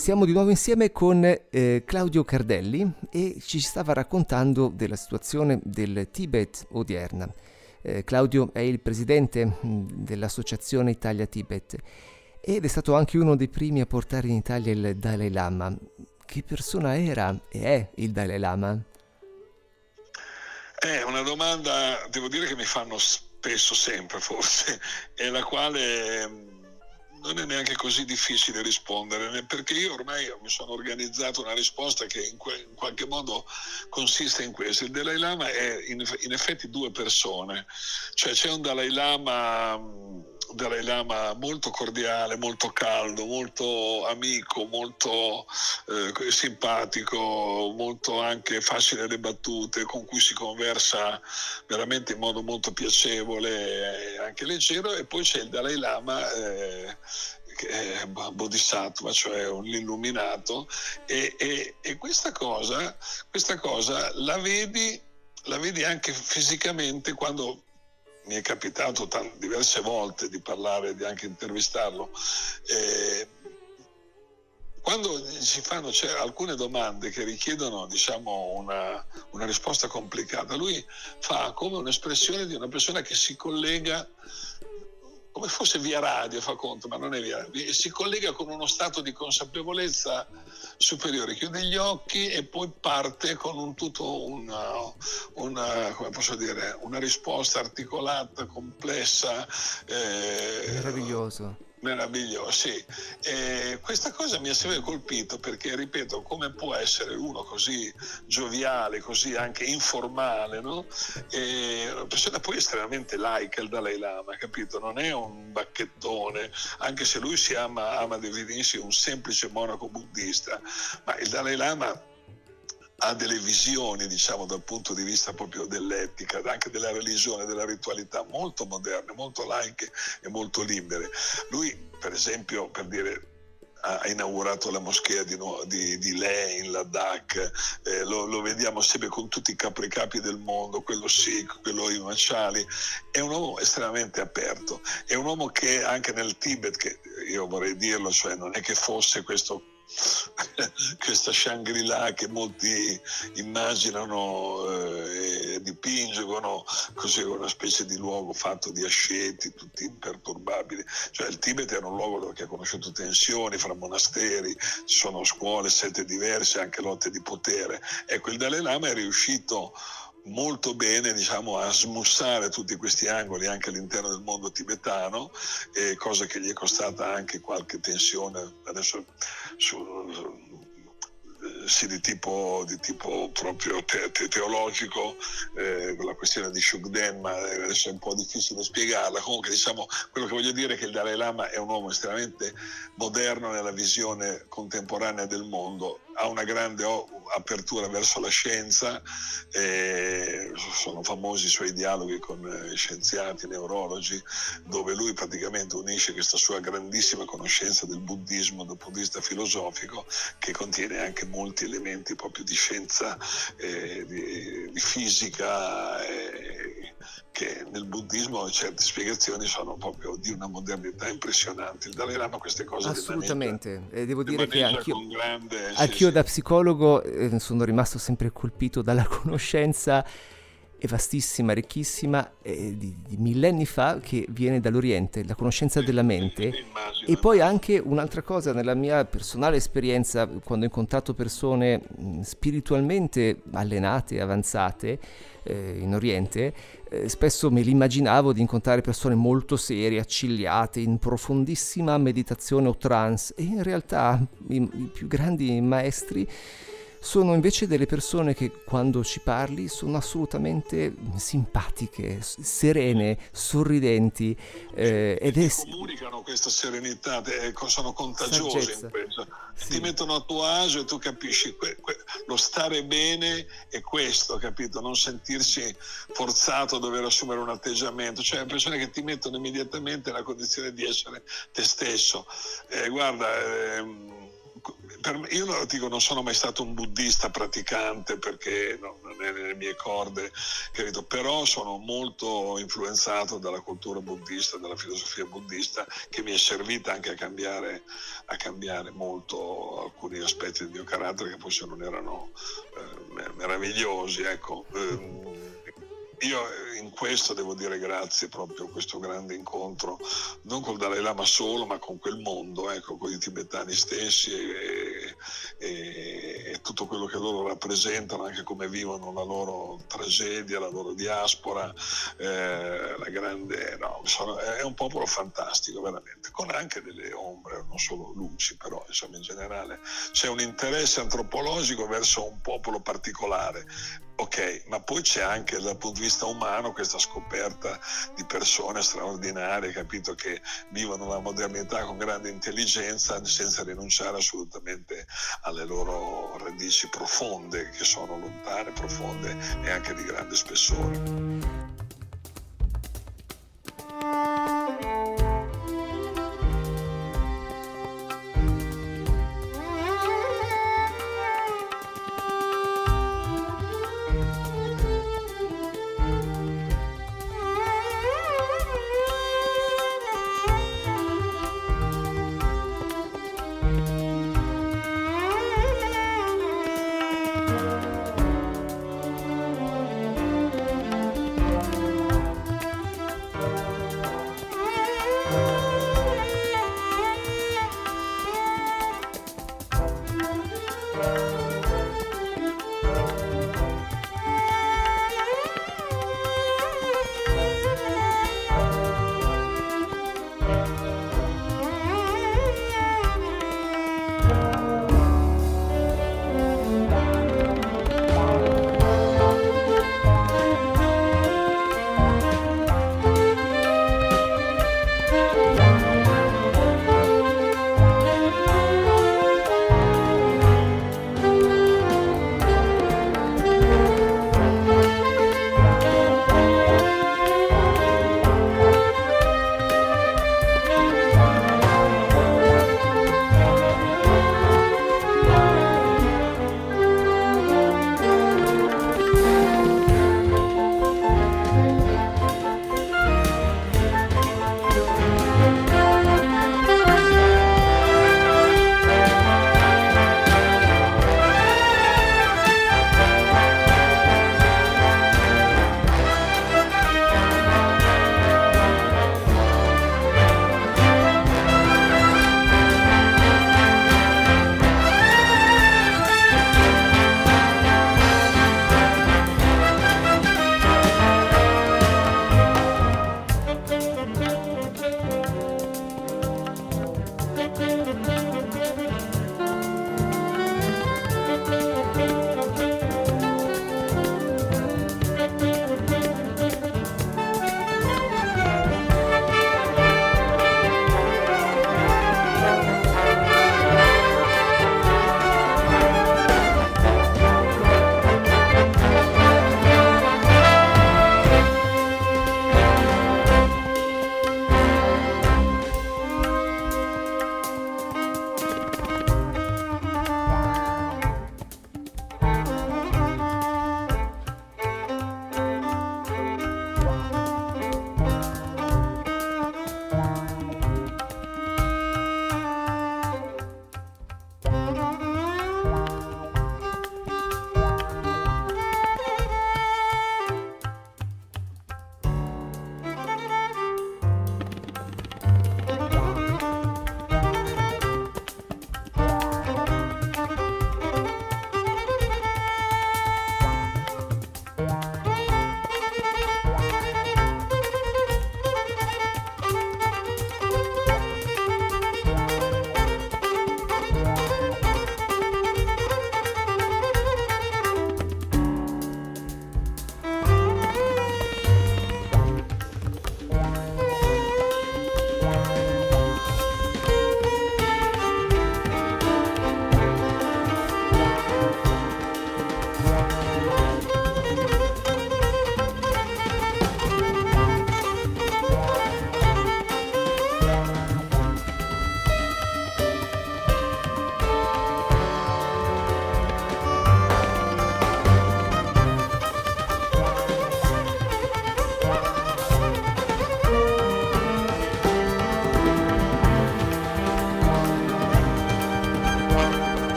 Speaker 1: Siamo di nuovo insieme con eh, Claudio Cardelli e ci stava raccontando della situazione del Tibet odierna. Eh, Claudio è il presidente mh, dell'associazione Italia Tibet ed è stato anche uno dei primi a portare in Italia il Dalai Lama. Che persona era e è il Dalai Lama?
Speaker 2: È una domanda, devo dire che mi fanno spesso, sempre forse, [laughs] e la quale mh, non è neanche così difficile rispondere, perché io ormai mi sono organizzato una risposta che in, que- in qualche modo consiste in questo. Il Dalai Lama è in, in effetti due persone, cioè c'è un Dalai Lama... Dalai Lama molto cordiale, molto caldo, molto amico, molto eh, simpatico, molto anche facile alle battute, con cui si conversa veramente in modo molto piacevole e anche leggero. E poi c'è il Dalai Lama. Eh, che è Bodhisattva, cioè un illuminato, e, e- e questa, cosa, questa cosa la vedi, la vedi anche fisicamente quando mi è capitato tan- diverse volte di parlare, di anche intervistarlo. eh, quando ci fanno alcune domande che richiedono diciamo, una, una risposta complicata, lui fa come un'espressione di una persona che si collega come fosse via radio, fa conto, ma non è via radio, si collega con uno stato di consapevolezza superiore, chiude gli occhi e poi parte con un tutto una, una, posso dire, una risposta articolata, complessa. eh,
Speaker 1: Meraviglioso.
Speaker 2: Meraviglioso, sì. Questa cosa mi ha sempre colpito perché, ripeto, come può essere uno così gioviale, così anche informale, no? Una persona poi estremamente laica, il Dalai Lama, capito? Non è un bacchettone, anche se lui si ama, ama definirsi un semplice monaco buddista, ma il Dalai Lama ha delle visioni, diciamo, dal punto di vista proprio dell'etica, anche della religione, della ritualità, molto moderne, molto laiche e molto libere. Lui, per esempio, per dire, ha inaugurato la moschea di, di, di Leh in Ladakh, eh, lo, lo vediamo sempre con tutti i capricapi del mondo, quello Sikh, quello Himachali, è un uomo estremamente aperto, è un uomo che anche nel Tibet, che io vorrei dirlo, cioè non è che fosse questo [laughs] questa Shangri-La che molti immaginano eh, e dipingono così una specie di luogo fatto di asceti tutti imperturbabili. Cioè il Tibet era un luogo che ha conosciuto tensioni fra monasteri ci sono scuole sette diverse anche lotte di potere. Ecco il Dalai Lama è riuscito molto bene diciamo, a smussare tutti questi angoli anche all'interno del mondo tibetano, eh, cosa che gli è costata anche qualche tensione adesso su, su- sì, di tipo, di tipo proprio te- te- teologico, eh, la questione di Shugden, ma adesso è un po' difficile spiegarla. Comunque, diciamo, quello che voglio dire è che il Dalai Lama è un uomo estremamente moderno nella visione contemporanea del mondo, ha una grande apertura verso la scienza, sono famosi i suoi dialoghi con eh, scienziati, neurologi, dove lui praticamente unisce questa sua grandissima conoscenza del buddismo dal punto di vista filosofico, che contiene anche molti elementi proprio di scienza, eh, di, di fisica, eh, nel buddismo certe spiegazioni sono proprio di una modernità impressionante. Il Dalai Lama queste cose
Speaker 1: Assolutamente, e devo
Speaker 2: maneggia-
Speaker 1: dire che
Speaker 2: maneggia
Speaker 1: anch'io,
Speaker 2: grande...
Speaker 1: anch'io
Speaker 2: sì.
Speaker 1: da psicologo eh, sono rimasto sempre colpito dalla [laughs] conoscenza è vastissima, ricchissima, eh, di, di millenni fa che viene dall'Oriente, la conoscenza della mente. E poi anche un'altra cosa, nella mia personale esperienza, quando ho incontrato persone mh, spiritualmente allenate, avanzate eh, in Oriente, eh, spesso me l'immaginavo di incontrare persone molto serie, accigliate, in profondissima meditazione o trance, e in realtà i, i più grandi maestri sono invece delle persone che quando ci parli sono assolutamente simpatiche, serene, sorridenti eh, ed è...
Speaker 2: Comunicano questa serenità, te- sono contagiose
Speaker 1: Saggezza.
Speaker 2: in questo.
Speaker 1: Sì.
Speaker 2: Ti mettono a tuo agio e tu capisci que- que- lo stare bene è questo, capito? Non sentirsi forzato a dover assumere un atteggiamento, cioè persone che ti mettono immediatamente nella condizione di essere te stesso. Eh, guarda, ehm, per io non, dico, non sono mai stato un buddista praticante perché no, non è nelle mie corde, capito? però sono molto influenzato dalla cultura buddista, dalla filosofia buddista che mi è servita anche a cambiare, a cambiare molto alcuni aspetti del mio carattere che forse non erano eh, meravigliosi. Ecco. Ehm, io in questo devo dire grazie proprio a questo grande incontro, non col Dalai Lama solo, ma con quel mondo, ecco, con i tibetani stessi e, e, e tutto quello che loro rappresentano, anche come vivono la loro tragedia, la loro diaspora, eh, la grande, no, sono, è un popolo fantastico veramente, con anche delle ombre, non solo luci, però insomma in generale. C'è un interesse antropologico verso un popolo particolare Ok, ma poi c'è anche dal punto di vista umano questa scoperta di persone straordinarie, capito, che vivono la modernità con grande intelligenza senza rinunciare assolutamente alle loro radici profonde, che sono lontane, profonde e anche di grande spessore.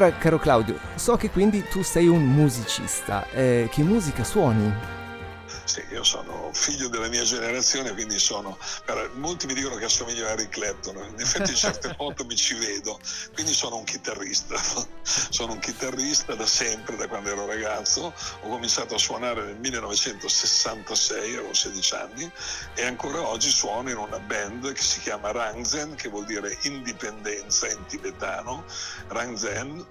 Speaker 3: Allora, caro Claudio, so che quindi tu sei un musicista. Eh, che musica suoni?
Speaker 2: Sì, io sono figlio della mia generazione, quindi sono. Molti mi dicono che assomiglio a Eric Clapton, in effetti certe volte mi ci vedo, quindi sono un chitarrista. [laughs] sono un chitarrista da sempre, da quando ero ragazzo. Ho cominciato a suonare nel 1966, avevo 16 anni, e ancora oggi suono in una band che si chiama Rangzen, che vuol dire indipendenza in tibetano, Rangzen.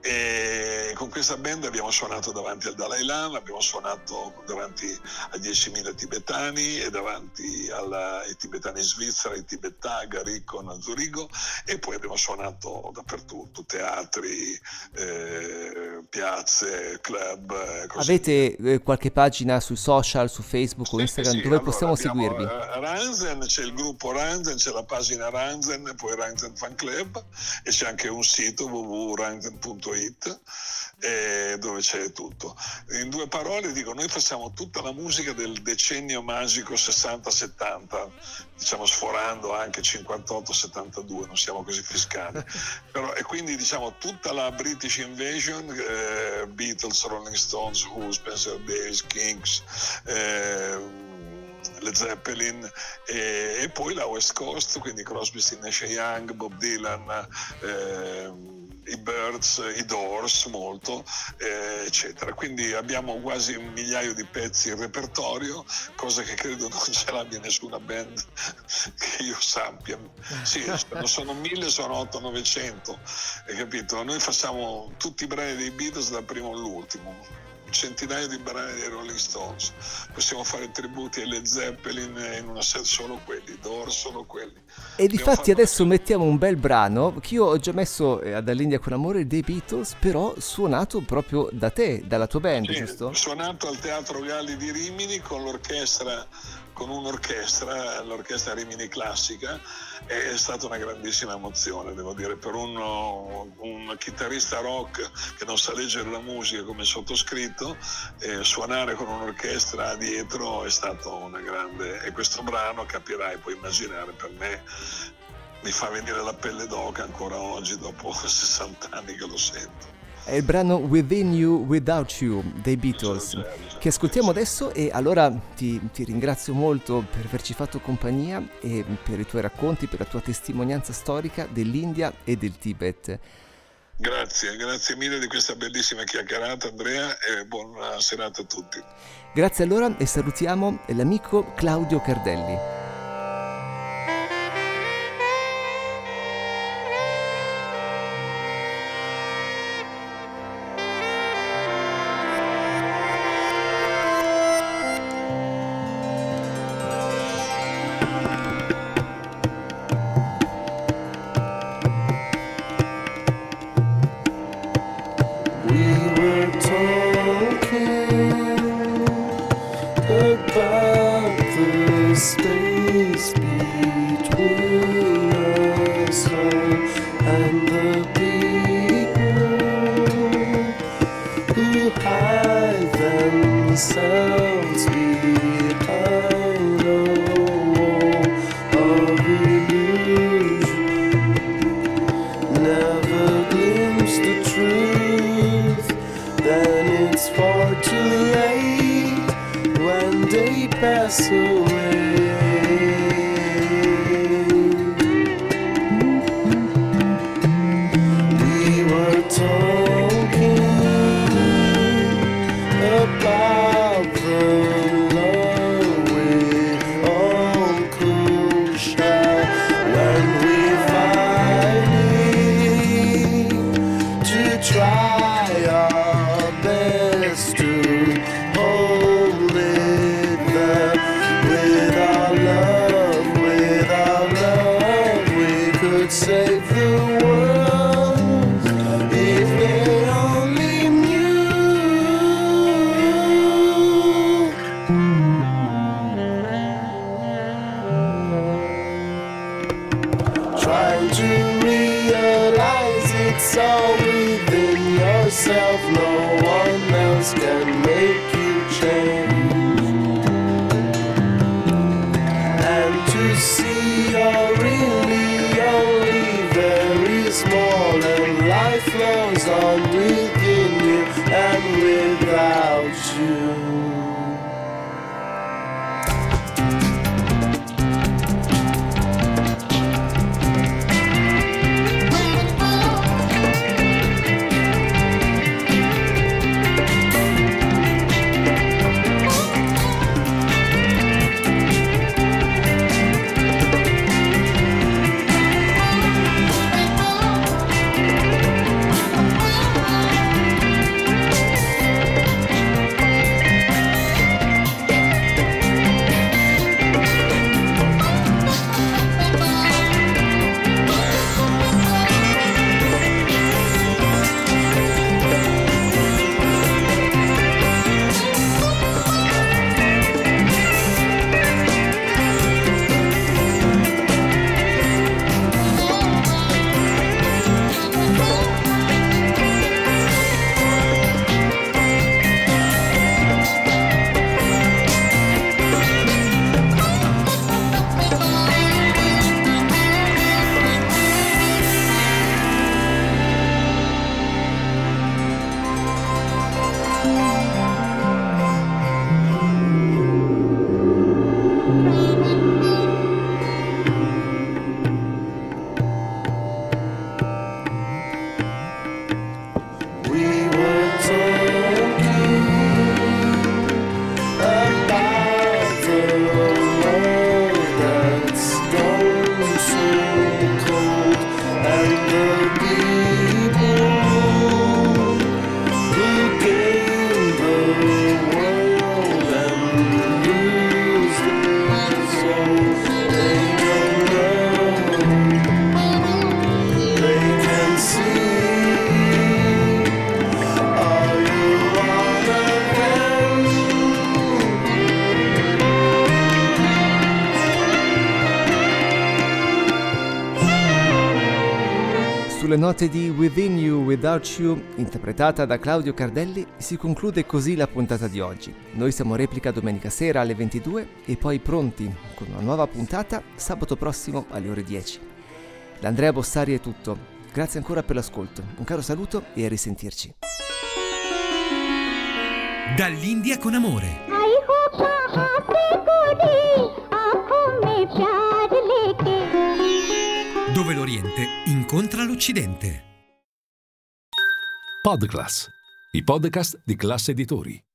Speaker 2: E con questa band abbiamo suonato davanti al Dalai Lama, abbiamo suonato davanti a 10.000 tibetani e davanti ai tibetani in Svizzera, ai tibetà, Ricon a Zurigo e poi abbiamo suonato dappertutto, teatri, eh, piazze, club. eh, così.
Speaker 3: Avete eh, qualche pagina sui social, su Facebook o
Speaker 2: Sì,
Speaker 3: Instagram
Speaker 2: sì,
Speaker 3: dove
Speaker 2: allora
Speaker 3: possiamo seguirvi?
Speaker 2: eh, Ranzen, c'è il gruppo Ranzen, c'è la pagina Ranzen poi Ranzen Fan Club e c'è anche un sito www.ranzen.it eh, dove c'è tutto. In due parole dico, noi facciamo tutta la musica del decennio magico 60-70, diciamo sforando anche 58-72, non siamo così fiscali. [laughs] Però, e quindi diciamo tutta la British Invasion, eh, Beatles, Rolling Stones, Who, Spencer Davis, Kings, eh, Led Zeppelin e, e poi la West Coast, quindi Crosby, Stills, Young, Bob Dylan, ehm, i Birds, i Doors molto, eh, eccetera. Quindi abbiamo quasi un migliaio di pezzi in repertorio, cosa che credo non [laughs] ce l'abbia nessuna band [laughs] che io sappia. Sì, non sono mille, sono 800-900, hai capito? Noi facciamo tutti i brani dei Beatles dal primo all'ultimo centinaia di brani dei Rolling Stones. Possiamo fare tributi ai Led Zeppelin in una set solo quelli, Doors solo quelli.
Speaker 3: E di fatti adesso mettiamo un bel brano che io ho già messo eh, dall'India con amore dei Beatles, però suonato proprio da te, dalla tua band,
Speaker 2: Sì,
Speaker 3: giusto?
Speaker 2: suonato al Teatro Galli di Rimini con l'orchestra, con un'orchestra, l'orchestra Rimini Classica, è stata una grandissima emozione, devo dire, per uno- un chitarrista rock che non sa leggere la musica come sottoscritto, eh, suonare con un'orchestra dietro è stato una grande... E questo brano, capirai, puoi immaginare, per me mi fa venire la pelle d'oca ancora oggi, dopo [laughs] 60 anni che lo sento.
Speaker 3: È il brano Within You, Without You dei Beatles, che ascoltiamo adesso e allora ti, ti ringrazio molto per averci fatto compagnia e per i tuoi racconti, per la tua testimonianza storica dell'India e del Tibet.
Speaker 2: Grazie, grazie mille di questa bellissima chiacchierata Andrea e buona serata a tutti.
Speaker 3: Grazie allora e salutiamo l'amico Claudio Cardelli.
Speaker 1: Note di Within You, Without You, interpretata da Claudio Cardelli, si conclude così la puntata di oggi. Noi siamo replica domenica sera alle 22 e poi pronti con una nuova puntata sabato prossimo alle ore 10. Da Andrea Bossari è tutto. Grazie ancora per l'ascolto. Un caro saluto e a risentirci.
Speaker 4: Dall'India con amore. l'Oriente incontra l'Occidente.
Speaker 5: Podclass, i podcast di classe editori.